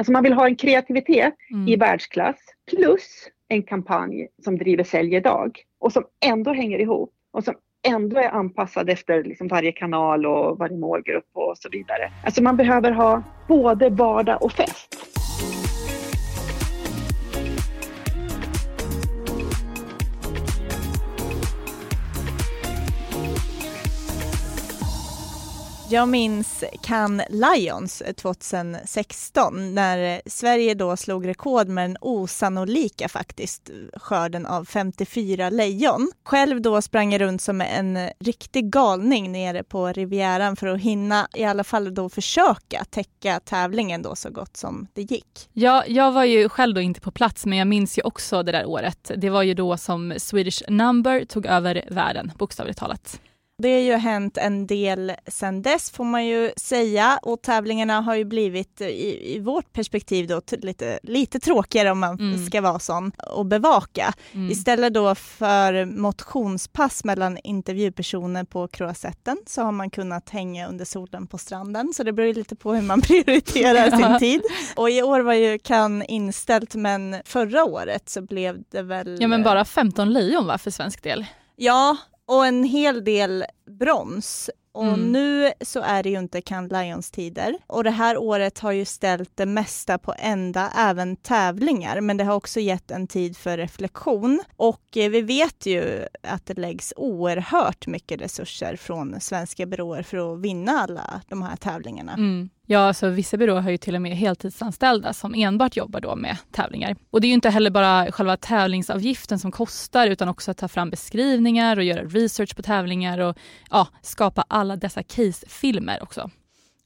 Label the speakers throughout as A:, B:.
A: Alltså man vill ha en kreativitet mm. i världsklass plus en kampanj som driver sälj idag och som ändå hänger ihop och som ändå är anpassad efter liksom varje kanal och varje målgrupp och så vidare. Alltså man behöver ha både vardag och fest.
B: Jag minns Cannes Lions 2016 när Sverige då slog rekord med den osannolika faktiskt skörden av 54 lejon. Själv då sprang jag runt som en riktig galning nere på Rivieran för att hinna i alla fall då försöka täcka tävlingen då så gott som det gick.
C: Ja, jag var ju själv då inte på plats men jag minns ju också det där året. Det var ju då som Swedish Number tog över världen bokstavligt talat.
B: Det har ju hänt en del sedan dess får man ju säga och tävlingarna har ju blivit i, i vårt perspektiv då lite, lite tråkigare om man mm. ska vara sån och bevaka. Mm. Istället då för motionspass mellan intervjupersoner på Croisetten så har man kunnat hänga under solen på stranden. Så det beror lite på hur man prioriterar sin tid. Och i år var ju kan inställt men förra året så blev det väl...
C: Ja men bara 15 lejon va för svensk del?
B: Ja, och en hel del brons. Och mm. nu så är det ju inte Cannes Lions tider. Och det här året har ju ställt det mesta på ända, även tävlingar. Men det har också gett en tid för reflektion. Och eh, vi vet ju att det läggs oerhört mycket resurser från svenska byråer för att vinna alla de här tävlingarna.
C: Mm. Ja, alltså vissa byråer har ju till och med heltidsanställda som enbart jobbar då med tävlingar. Och det är ju inte heller bara själva tävlingsavgiften som kostar utan också att ta fram beskrivningar och göra research på tävlingar och ja, skapa alla dessa casefilmer också.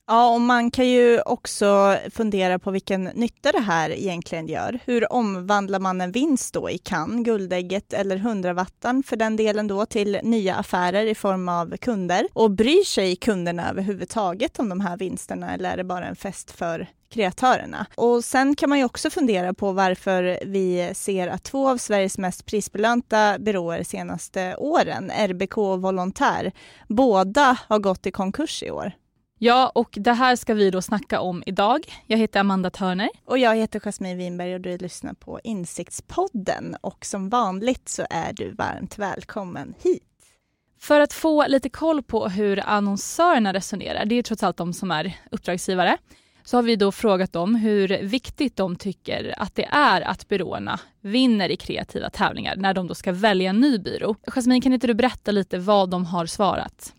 B: Ja, och man kan ju också fundera på vilken nytta det här egentligen gör. Hur omvandlar man en vinst då i Cannes, guldägget eller hundravattan för den delen då till nya affärer i form av kunder? Och bryr sig kunderna överhuvudtaget om de här vinsterna eller är det bara en fest för kreatörerna. Och sen kan man ju också fundera på varför vi ser att två av Sveriges mest prisbelönta byråer senaste åren, RBK och Volontär, båda har gått i konkurs i år.
C: Ja, och det här ska vi då snacka om idag. Jag heter Amanda Törner.
B: Och jag heter Jasmine Winberg och du lyssnar på Insiktspodden. Och som vanligt så är du varmt välkommen hit.
C: För att få lite koll på hur annonsörerna resonerar, det är trots allt de som är uppdragsgivare, så har vi då frågat dem hur viktigt de tycker att det är att byråerna vinner i kreativa tävlingar när de då ska välja en ny byrå. Jasmine, kan inte du berätta lite vad de har svarat?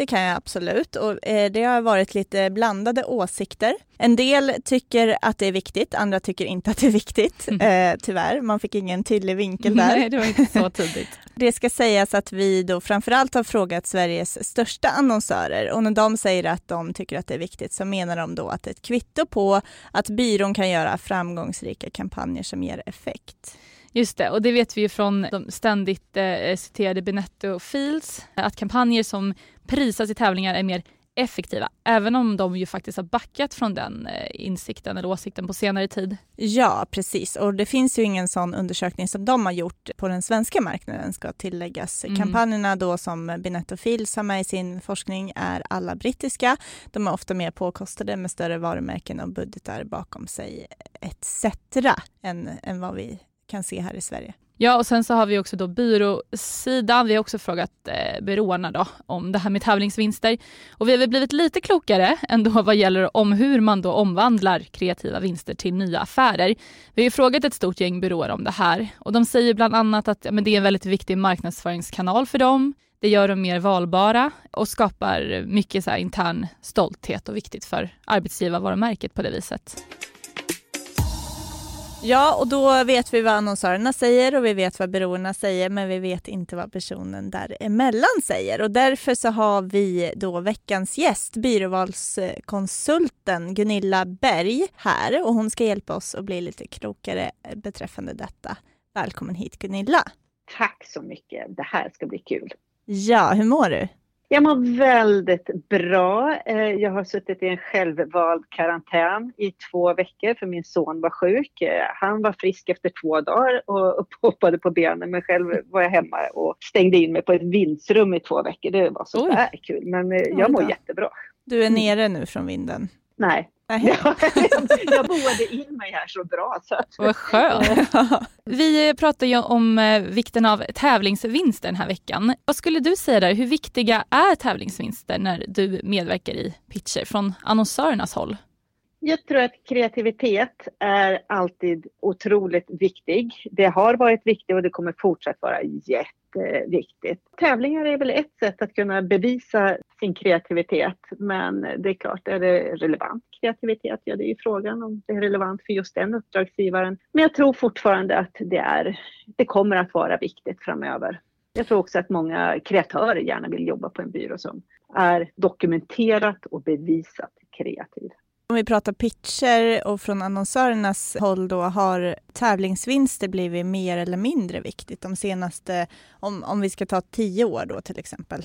B: Det kan jag absolut och eh, det har varit lite blandade åsikter. En del tycker att det är viktigt, andra tycker inte att det är viktigt. Mm. Eh, tyvärr, man fick ingen tydlig vinkel där.
C: Nej, det var inte så tydligt.
B: det ska sägas att vi då framförallt har frågat Sveriges största annonsörer och när de säger att de tycker att det är viktigt så menar de då att det är ett kvitto på att byrån kan göra framgångsrika kampanjer som ger effekt.
C: Just det, och det vet vi ju från de ständigt eh, citerade Benetto Fields, att kampanjer som prisas i tävlingar är mer effektiva, även om de ju faktiskt har backat från den eh, insikten eller åsikten på senare tid.
B: Ja, precis. Och det finns ju ingen sån undersökning som de har gjort på den svenska marknaden ska tilläggas. Mm. Kampanjerna då som Binetto Fields har med i sin forskning är alla brittiska. De är ofta mer påkostade med större varumärken och budgetar bakom sig etc. än, än vad vi kan se här i Sverige.
C: Ja, och sen så har vi också då byråsidan. Vi har också frågat eh, byråerna då om det här med tävlingsvinster. Och vi har väl blivit lite klokare ändå vad gäller om hur man då omvandlar kreativa vinster till nya affärer. Vi har frågat ett stort gäng byråer om det här och de säger bland annat att ja, men det är en väldigt viktig marknadsföringskanal för dem. Det gör dem mer valbara och skapar mycket så intern stolthet och viktigt för arbetsgivarvarumärket på det viset.
B: Ja, och då vet vi vad annonsörerna säger och vi vet vad byråerna säger, men vi vet inte vad personen däremellan säger. Och därför så har vi då veckans gäst, byråvalskonsulten Gunilla Berg här och hon ska hjälpa oss att bli lite klokare beträffande detta. Välkommen hit Gunilla!
A: Tack så mycket, det här ska bli kul.
B: Ja, hur mår du?
A: Jag mår väldigt bra. Eh, jag har suttit i en självvald karantän i två veckor för min son var sjuk. Eh, han var frisk efter två dagar och hoppade på benen men själv var jag hemma och stängde in mig på ett vindsrum i två veckor. Det var så där kul men eh, jag mår jättebra.
B: Du är nere nu från vinden?
A: Nej, jag boade in mig här så bra. Så.
C: Vad skönt. Vi pratar ju om eh, vikten av tävlingsvinster den här veckan. Vad skulle du säga där, hur viktiga är tävlingsvinster när du medverkar i pitcher från annonsörernas håll?
A: Jag tror att kreativitet är alltid otroligt viktig. Det har varit viktigt och det kommer fortsatt vara jätteviktigt. Tävlingar är väl ett sätt att kunna bevisa sin kreativitet, men det är klart, är det relevant kreativitet? Ja, det är ju frågan om det är relevant för just den uppdragsgivaren. Men jag tror fortfarande att det är, det kommer att vara viktigt framöver. Jag tror också att många kreatörer gärna vill jobba på en byrå som är dokumenterat och bevisat kreativ.
B: Om vi pratar pitcher och från annonsörernas håll då har tävlingsvinster blivit mer eller mindre viktigt de senaste, om, om vi ska ta tio år då till exempel?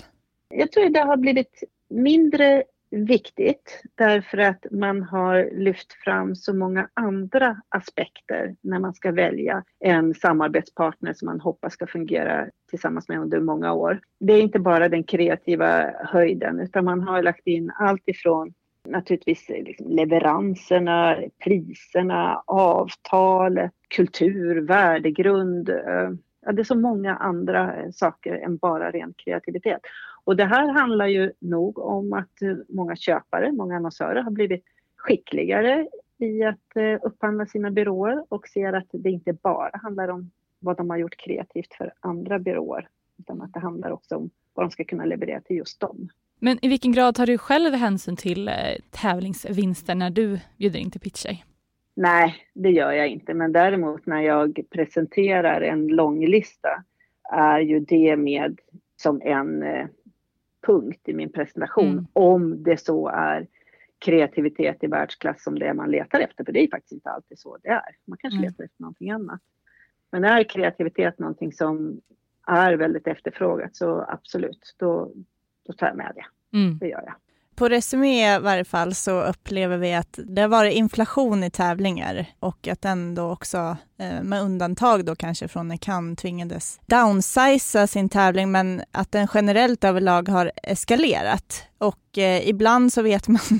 A: Jag tror det har blivit mindre viktigt därför att man har lyft fram så många andra aspekter när man ska välja en samarbetspartner som man hoppas ska fungera tillsammans med under många år. Det är inte bara den kreativa höjden utan man har lagt in allt ifrån naturligtvis eh, liksom leveranserna, priserna, avtalet, kultur, värdegrund. Eh, ja, det är så många andra eh, saker än bara ren kreativitet. Och det här handlar ju nog om att många köpare, många annonsörer har blivit skickligare i att upphandla sina byråer och ser att det inte bara handlar om vad de har gjort kreativt för andra byråer utan att det handlar också om vad de ska kunna leverera till just dem.
C: Men i vilken grad tar du själv hänsyn till eh, tävlingsvinster när du bjuder in till pitcher?
A: Nej, det gör jag inte. Men däremot när jag presenterar en långlista är ju det med som en eh, punkt i min presentation mm. om det så är kreativitet i världsklass som det man letar efter. För det är faktiskt inte alltid så det är. Man kanske mm. letar efter någonting annat. Men är kreativitet någonting som är väldigt efterfrågat så absolut, då, då tar jag med det. Mm. Det gör jag.
B: På Resumé i varje fall så upplever vi att det har varit inflation i tävlingar och att ändå också, eh, med undantag då kanske från när Cannes tvingades downsiza sin tävling, men att den generellt överlag har eskalerat. Och eh, ibland så vet man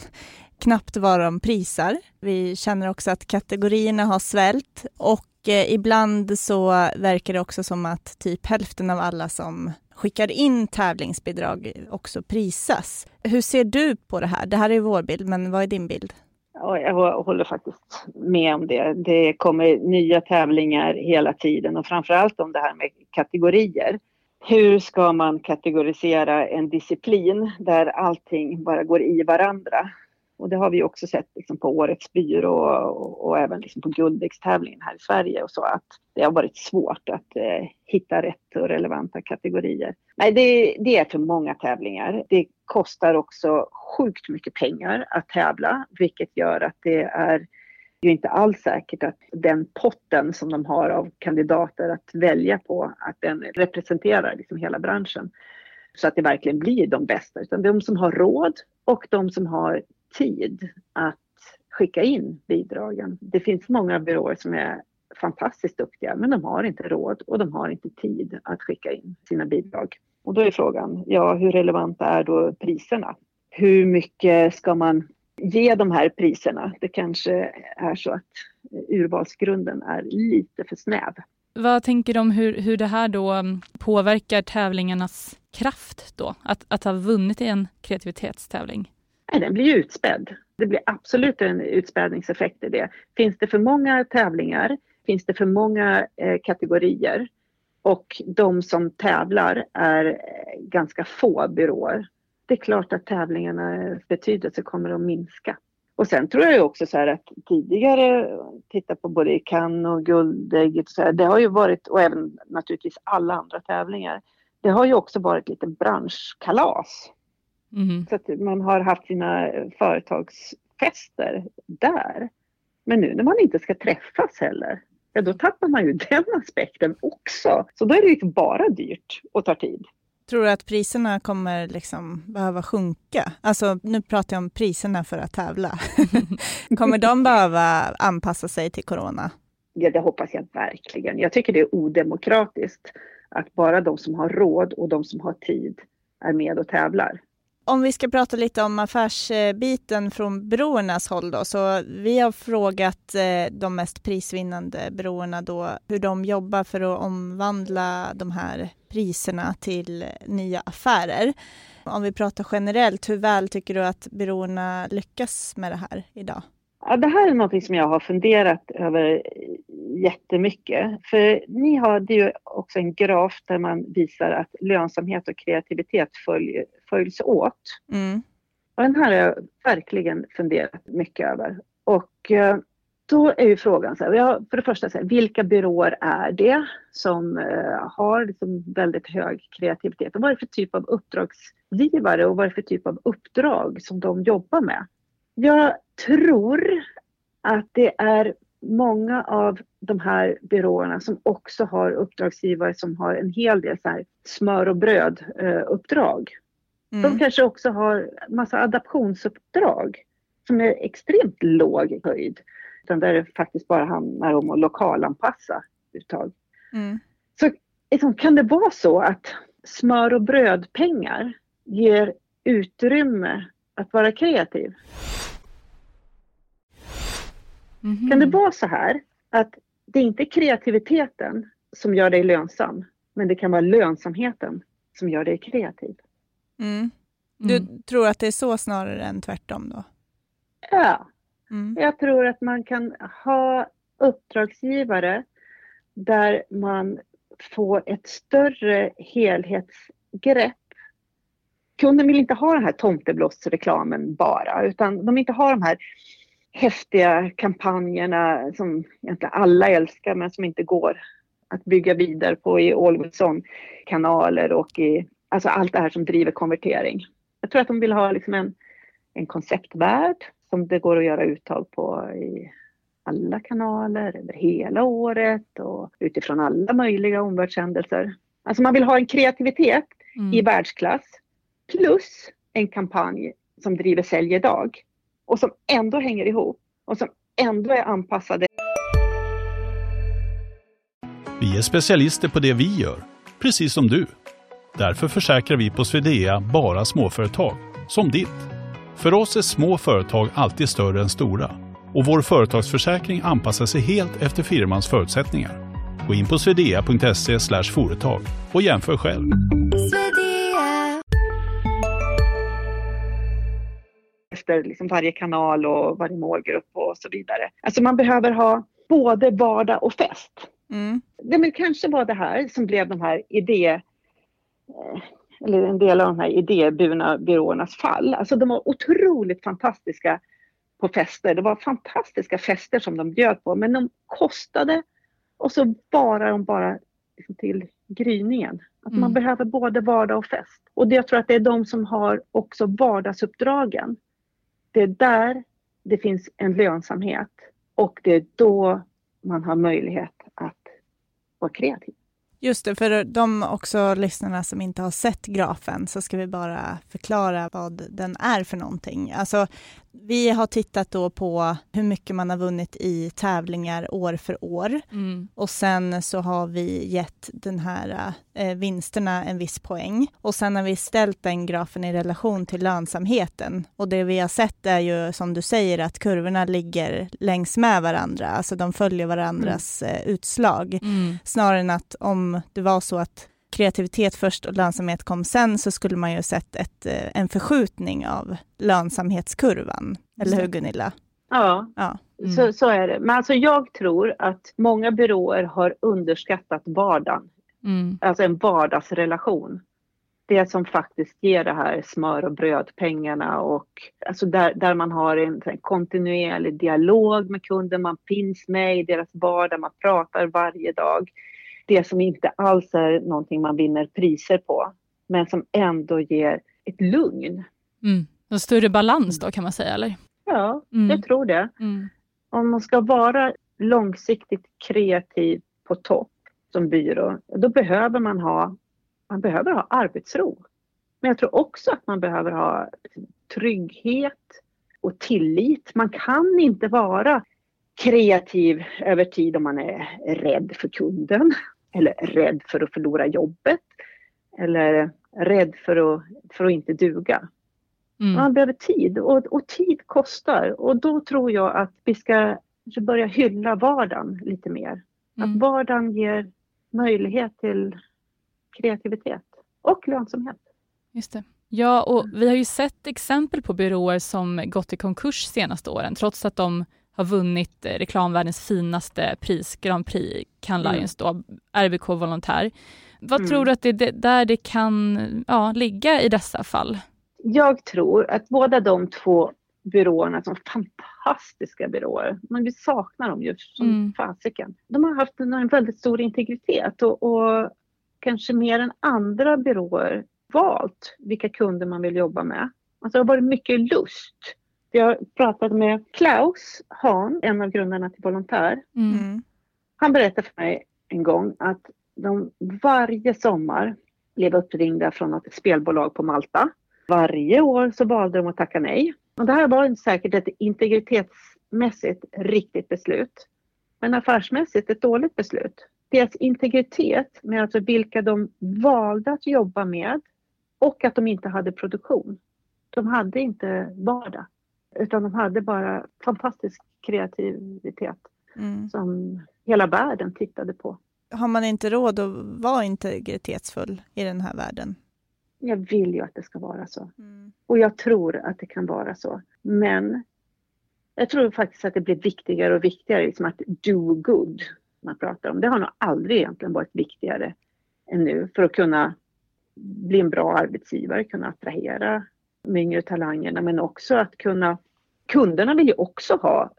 B: knappt vad de prisar. Vi känner också att kategorierna har svällt och eh, ibland så verkar det också som att typ hälften av alla som skickar in tävlingsbidrag också prisas. Hur ser du på det här? Det här är vår bild, men vad är din bild?
A: jag håller faktiskt med om det. Det kommer nya tävlingar hela tiden och framförallt om det här med kategorier. Hur ska man kategorisera en disciplin där allting bara går i varandra? Och det har vi också sett liksom på Årets byrå och, och även liksom på Guldäggstävlingen här i Sverige och så att det har varit svårt att eh, hitta rätt och relevanta kategorier. Nej, det, det, är för många tävlingar. Det kostar också sjukt mycket pengar att tävla, vilket gör att det är ju inte alls säkert att den potten som de har av kandidater att välja på, att den representerar liksom hela branschen. Så att det verkligen blir de bästa, utan de som har råd och de som har tid att skicka in bidragen. Det finns många byråer som är fantastiskt duktiga men de har inte råd och de har inte tid att skicka in sina bidrag. Och då är frågan, ja hur relevanta är då priserna? Hur mycket ska man ge de här priserna? Det kanske är så att urvalsgrunden är lite för snäv.
C: Vad tänker du om hur, hur det här då påverkar tävlingarnas kraft då? Att, att ha vunnit i en kreativitetstävling?
A: Nej, den blir utspädd. Det blir absolut en utspädningseffekt i det. Finns det för många tävlingar, finns det för många eh, kategorier och de som tävlar är eh, ganska få byråer. Det är klart att tävlingarnas eh, betydelse kommer att minska. Och sen tror jag också så här att tidigare, titta på både Cannes och Guldägget, så här, det har ju varit, och även naturligtvis alla andra tävlingar, det har ju också varit lite branschkalas. Mm. Så att man har haft sina företagsfester där. Men nu när man inte ska träffas heller, ja då tappar man ju den aspekten också. Så då är det ju bara dyrt och tar tid.
B: Tror du att priserna kommer liksom behöva sjunka? Alltså nu pratar jag om priserna för att tävla. kommer de behöva anpassa sig till corona?
A: Ja, det hoppas jag verkligen. Jag tycker det är odemokratiskt att bara de som har råd och de som har tid är med och tävlar.
B: Om vi ska prata lite om affärsbiten från byråernas håll då, så vi har frågat eh, de mest prisvinnande byråerna då hur de jobbar för att omvandla de här priserna till nya affärer. Om vi pratar generellt, hur väl tycker du att byråerna lyckas med det här idag?
A: Ja, det här är något som jag har funderat över jättemycket. För ni hade ju också en graf där man visar att lönsamhet och kreativitet följ, följs åt. Mm. Och den här har jag verkligen funderat mycket över. Och eh, då är ju frågan så här, för det första, så här, vilka byråer är det som uh, har liksom väldigt hög kreativitet? Och vad är det för typ av uppdragsgivare och vad är det för typ av uppdrag som de jobbar med? Jag tror att det är många av de här byråerna som också har uppdragsgivare som har en hel del så smör och bröd-uppdrag. Mm. De kanske också har massa adaptionsuppdrag som är extremt låg höjd. Utan där det faktiskt bara handlar om att lokalanpassa uttag. Mm. Så liksom, kan det vara så att smör och brödpengar ger utrymme att vara kreativ? Mm. Kan det vara så här att det är inte kreativiteten som gör dig lönsam, men det kan vara lönsamheten som gör dig kreativ?
B: Mm. Du mm. tror att det är så snarare än tvärtom då?
A: Ja. Mm. Jag tror att man kan ha uppdragsgivare där man får ett större helhetsgrepp. Kunden vill inte ha den här tomteblåsreklamen bara, utan de vill inte ha de här häftiga kampanjerna som egentligen alla älskar men som inte går att bygga vidare på i Olsson-kanaler och i alltså allt det här som driver konvertering. Jag tror att de vill ha liksom en, en konceptvärld som det går att göra uttag på i alla kanaler över hela året och utifrån alla möjliga omvärldshändelser. Alltså man vill ha en kreativitet mm. i världsklass plus en kampanj som driver sälj idag och som ändå hänger ihop och som ändå är anpassade.
D: Vi är specialister på det vi gör, precis som du. Därför försäkrar vi på Swedea bara småföretag, som ditt. För oss är små företag alltid större än stora och vår företagsförsäkring anpassar sig helt efter firmans förutsättningar. Gå in på swedea.se företag och jämför själv.
A: Efter liksom varje kanal och varje målgrupp och så vidare. Alltså man behöver ha både vardag och fest. Mm. Det men kanske var det här som blev de här idé eh, eller en del av de här idéburna byråernas fall. Alltså de var otroligt fantastiska på fester. Det var fantastiska fester som de bjöd på men de kostade och så bara de bara liksom till gryningen. Att mm. man behöver både vardag och fest. Och det, jag tror att det är de som har också vardagsuppdragen det är där det finns en lönsamhet och det är då man har möjlighet att vara kreativ.
B: Just det, för de också lyssnarna som inte har sett grafen så ska vi bara förklara vad den är för någonting. Alltså, vi har tittat då på hur mycket man har vunnit i tävlingar år för år. Mm. Och sen så har vi gett den här eh, vinsterna en viss poäng. Och sen har vi ställt den grafen i relation till lönsamheten. Och det vi har sett är ju som du säger att kurvorna ligger längs med varandra, alltså de följer varandras mm. eh, utslag. Mm. Snarare än att om det var så att kreativitet först och lönsamhet kom sen så skulle man ju sett ett, eh, en förskjutning av lönsamhetskurvan. Eller hur Gunilla?
A: Ja, ja. Mm. Så, så är det. Men alltså jag tror att många byråer har underskattat vardagen. Mm. Alltså en vardagsrelation. Det som faktiskt ger det här smör och brödpengarna och alltså där, där man har en, en kontinuerlig dialog med kunden, man finns med i deras vardag, man pratar varje dag det som inte alls är någonting man vinner priser på, men som ändå ger ett lugn.
C: Mm. En större balans då kan man säga, eller?
A: Ja, mm. jag tror det. Mm. Om man ska vara långsiktigt kreativ på topp som byrå, då behöver man ha, man behöver ha arbetsro. Men jag tror också att man behöver ha trygghet och tillit. Man kan inte vara kreativ över tid om man är rädd för kunden eller rädd för att förlora jobbet eller rädd för att, för att inte duga. Mm. Man behöver tid och, och, tid kostar och då tror jag att vi ska börja hylla vardagen lite mer. Mm. Att vardagen ger möjlighet till kreativitet och lönsamhet.
C: Just det. Ja, och vi har ju sett exempel på byråer som gått i konkurs senaste åren, trots att de har vunnit eh, reklamvärldens finaste pris, Grand Prix Cannes mm. Lions, då, RBK Volontär. Vad mm. tror du att det är där det kan ja, ligga i dessa fall?
A: Jag tror att båda de två byråerna som fantastiska byråer, men vi saknar dem ju som mm. fasiken. De har haft en väldigt stor integritet och, och kanske mer än andra byråer valt vilka kunder man vill jobba med. Alltså det har varit mycket lust. Jag pratade med Klaus Hahn, en av grundarna till Volontär. Mm. Han berättade för mig en gång att de varje sommar blev uppringda från ett spelbolag på Malta. Varje år så valde de att tacka nej. Och det här var säkert ett integritetsmässigt riktigt beslut. Men affärsmässigt ett dåligt beslut. Deras integritet med alltså vilka de valde att jobba med och att de inte hade produktion. De hade inte vardag utan de hade bara fantastisk kreativitet mm. som hela världen tittade på.
B: Har man inte råd att vara integritetsfull i den här världen?
A: Jag vill ju att det ska vara så. Mm. Och jag tror att det kan vara så. Men jag tror faktiskt att det blir viktigare och viktigare liksom att do good man pratar om. Det har nog aldrig egentligen varit viktigare än nu för att kunna bli en bra arbetsgivare, kunna attrahera de yngre talangerna men också att kunna... Kunderna vill ju också ha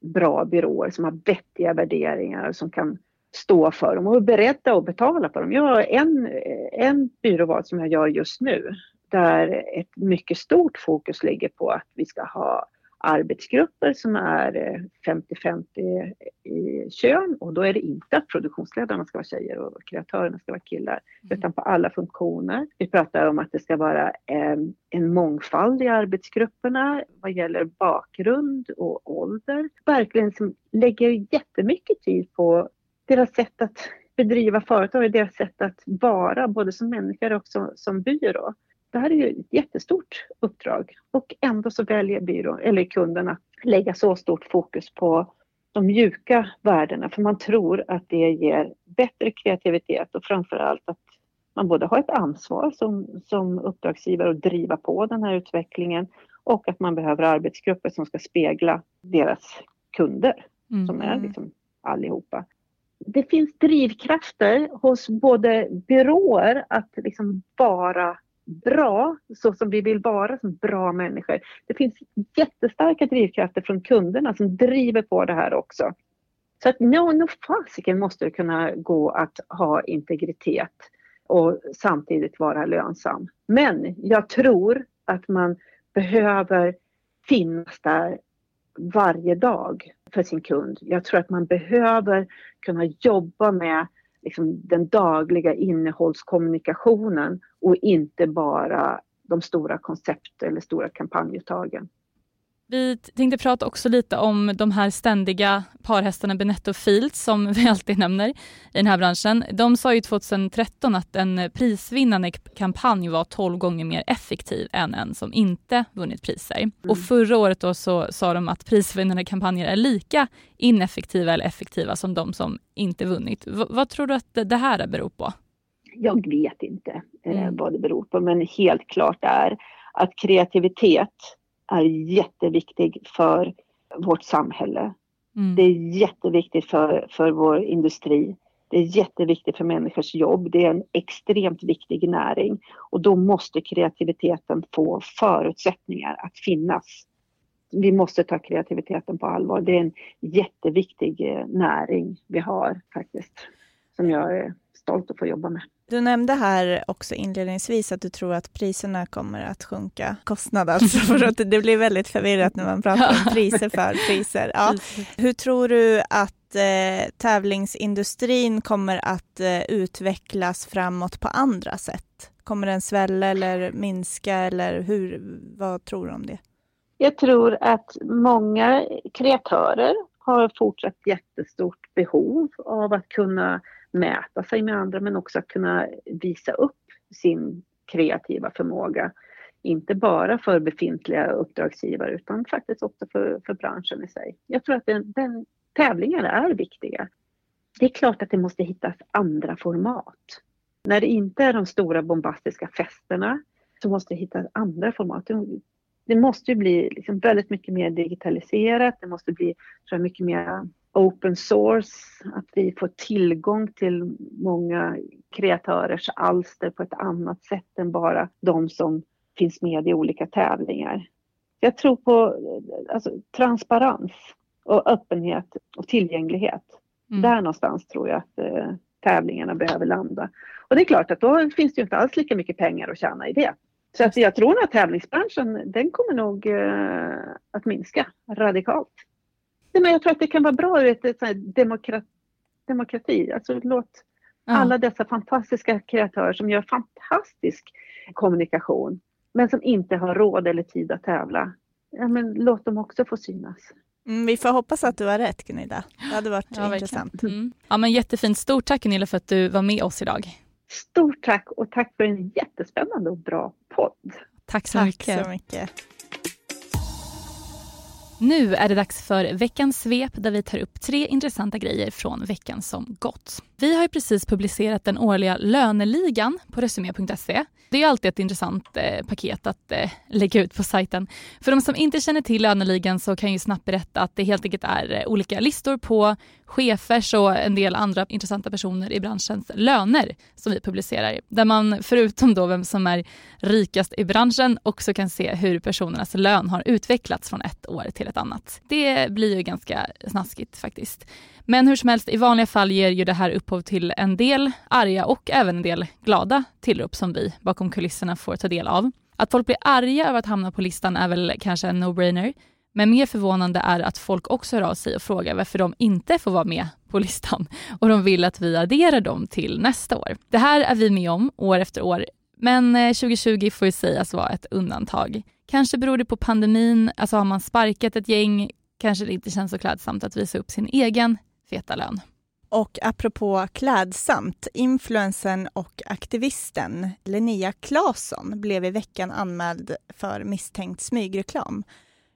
A: bra byråer som har vettiga värderingar som kan stå för dem och är beredda att betala för dem. Jag har en, en byråval som jag gör just nu där ett mycket stort fokus ligger på att vi ska ha arbetsgrupper som är 50-50 eh, i kön och då är det inte att produktionsledarna ska vara tjejer och kreatörerna ska vara killar mm. utan på alla funktioner. Vi pratar om att det ska vara en, en mångfald i arbetsgrupperna vad gäller bakgrund och ålder. Verkligen som lägger jättemycket tid på deras sätt att bedriva företag, deras sätt att vara både som människor och som, som byrå. Det här är ju ett jättestort uppdrag och ändå så väljer byrån, eller kunden att lägga så stort fokus på de mjuka värdena för man tror att det ger bättre kreativitet och framförallt att man både har ett ansvar som, som uppdragsgivare att driva på den här utvecklingen och att man behöver arbetsgrupper som ska spegla deras kunder mm. som är liksom allihopa. Det finns drivkrafter hos både byråer att liksom vara bra, så som vi vill vara som bra människor. Det finns jättestarka drivkrafter från kunderna som driver på det här också. Så att no, no fasiken måste det kunna gå att ha integritet och samtidigt vara lönsam. Men jag tror att man behöver finnas där varje dag för sin kund. Jag tror att man behöver kunna jobba med liksom, den dagliga innehållskommunikationen och inte bara de stora koncept eller stora kampanjuttagen.
C: Vi tänkte prata också lite om de här ständiga parhästarna Benetto Fields som vi alltid nämner i den här branschen. De sa ju 2013 att en prisvinnande kampanj var 12 gånger mer effektiv än en som inte vunnit priser. Mm. Och förra året då så sa de att prisvinnande kampanjer är lika ineffektiva eller effektiva som de som inte vunnit. V vad tror du att det här beror på?
A: Jag vet inte eh, mm. vad det beror på men helt klart är att kreativitet är jätteviktig för vårt samhälle. Mm. Det är jätteviktigt för, för vår industri. Det är jätteviktigt för människors jobb. Det är en extremt viktig näring och då måste kreativiteten få förutsättningar att finnas. Vi måste ta kreativiteten på allvar. Det är en jätteviktig eh, näring vi har faktiskt, som jag är stolt att få jobba med.
B: Du nämnde här också inledningsvis att du tror att priserna kommer att sjunka. Kostnad alltså, för att det blir väldigt förvirrat när man pratar om priser för priser. Ja. Hur tror du att eh, tävlingsindustrin kommer att eh, utvecklas framåt på andra sätt? Kommer den svälla eller minska eller hur, vad tror du om det?
A: Jag tror att många kreatörer har fortsatt jättestort behov av att kunna mäta sig med andra men också att kunna visa upp sin kreativa förmåga. Inte bara för befintliga uppdragsgivare utan faktiskt också för, för branschen i sig. Jag tror att den, den, tävlingar är viktiga. Det är klart att det måste hittas andra format. När det inte är de stora bombastiska festerna så måste det hittas andra format. Det måste ju bli liksom väldigt mycket mer digitaliserat. Det måste bli tror jag, mycket mer open source, att vi får tillgång till många kreatörers alster på ett annat sätt än bara de som finns med i olika tävlingar. Jag tror på alltså, transparens och öppenhet och tillgänglighet. Mm. Där någonstans tror jag att eh, tävlingarna behöver landa. Och det är klart att då finns det inte alls lika mycket pengar att tjäna i det. Så att jag tror att tävlingsbranschen den kommer nog eh, att minska radikalt. Men jag tror att det kan vara bra ur ett, ett demokrati, demokrati. Alltså låt ja. alla dessa fantastiska kreatörer som gör fantastisk kommunikation men som inte har råd eller tid att tävla. Ja, men låt dem också få synas.
B: Mm, vi får hoppas att du har rätt Gunilla. Det hade varit ja, intressant.
C: Mm. Ja, men jättefint. Stort tack Gunilla för att du var med oss idag.
A: Stort tack och tack för en jättespännande och bra podd.
C: Tack så
B: tack
C: mycket.
B: Så mycket.
C: Nu är det dags för veckans svep där vi tar upp tre intressanta grejer från veckan som gått. Vi har ju precis publicerat den årliga löneligan på resumé.se. Det är alltid ett intressant eh, paket att eh, lägga ut på sajten. För de som inte känner till löneligan så kan jag snabbt berätta att det helt enkelt är eh, olika listor på chefers och en del andra intressanta personer i branschens löner som vi publicerar. Där man förutom då vem som är rikast i branschen också kan se hur personernas lön har utvecklats från ett år till ett annat. Det blir ju ganska snaskigt faktiskt. Men hur som helst, i vanliga fall ger ju det här upphov till en del arga och även en del glada tillrop som vi bakom kulisserna får ta del av. Att folk blir arga över att hamna på listan är väl kanske en no-brainer. Men mer förvånande är att folk också hör av sig och frågar varför de inte får vara med på listan och de vill att vi adderar dem till nästa år. Det här är vi med om år efter år, men eh, 2020 får ju sägas vara ett undantag. Kanske beror det på pandemin, alltså har man sparkat ett gäng kanske det inte känns så klädsamt att visa upp sin egen feta lön.
B: Och apropå klädsamt, influensen och aktivisten Linnea Claesson blev i veckan anmäld för misstänkt smygreklam.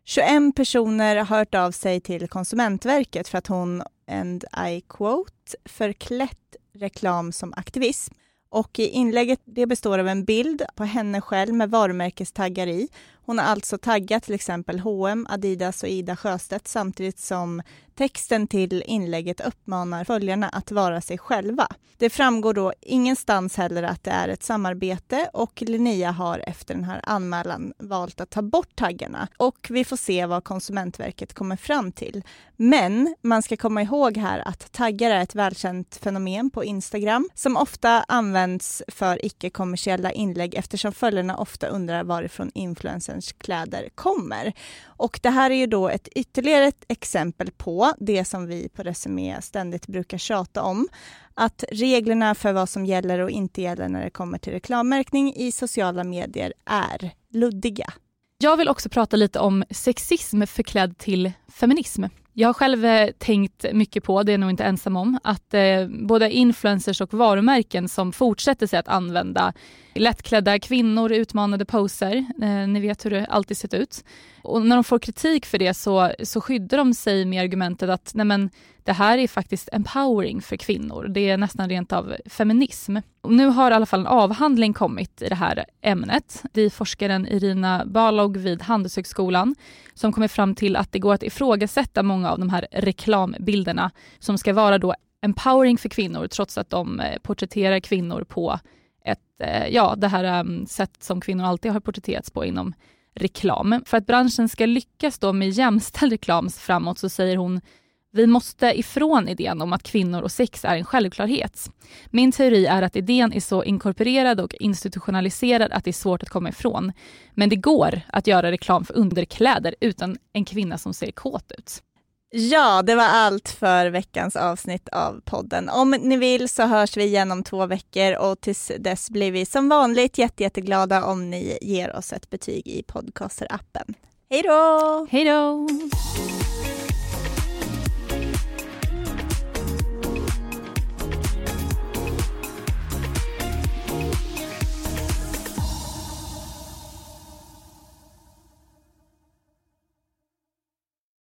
B: 21 personer har hört av sig till Konsumentverket för att hon, and I quote, förklätt reklam som aktivism. Och inlägget det består av en bild på henne själv med varumärkestaggar i. Hon har alltså taggat till exempel H&M, Adidas och Ida Sjöstedt samtidigt som texten till inlägget uppmanar följarna att vara sig själva. Det framgår då ingenstans heller att det är ett samarbete och Linnea har efter den här anmälan valt att ta bort taggarna och vi får se vad Konsumentverket kommer fram till. Men man ska komma ihåg här att taggar är ett välkänt fenomen på Instagram som ofta används för icke-kommersiella inlägg eftersom följarna ofta undrar varifrån influencern influencers kläder kommer. Och det här är ju då ett ytterligare ett exempel på det som vi på Resumé ständigt brukar tjata om. Att reglerna för vad som gäller och inte gäller när det kommer till reklammärkning i sociala medier är luddiga.
C: Jag vill också prata lite om sexism förklädd till feminism. Jag har själv eh, tänkt mycket på, det är jag nog inte ensam om, att eh, både influencers och varumärken som fortsätter sig att använda lättklädda kvinnor i utmanande poser, eh, ni vet hur det alltid sett ut. Och när de får kritik för det så, så skyddar de sig med argumentet att nej men, det här är faktiskt empowering för kvinnor. Det är nästan rent av feminism. Och nu har i alla fall en avhandling kommit i det här ämnet. Det är forskaren Irina Balog vid Handelshögskolan som kommer fram till att det går att ifrågasätta många av de här reklambilderna som ska vara då empowering för kvinnor trots att de eh, porträtterar kvinnor på ett, eh, ja, det här ehm, sätt som kvinnor alltid har porträtterats på inom reklam. För att branschen ska lyckas då med jämställd reklam framåt så säger hon vi måste ifrån idén om att kvinnor och sex är en självklarhet. Min teori är att idén är så inkorporerad och institutionaliserad att det är svårt att komma ifrån. Men det går att göra reklam för underkläder utan en kvinna som ser kåt ut.
B: Ja, det var allt för veckans avsnitt av podden. Om ni vill så hörs vi igen om två veckor och tills dess blir vi som vanligt jätte, jätteglada om ni ger oss ett betyg i podcaster-appen. Hej då!
C: Hej då!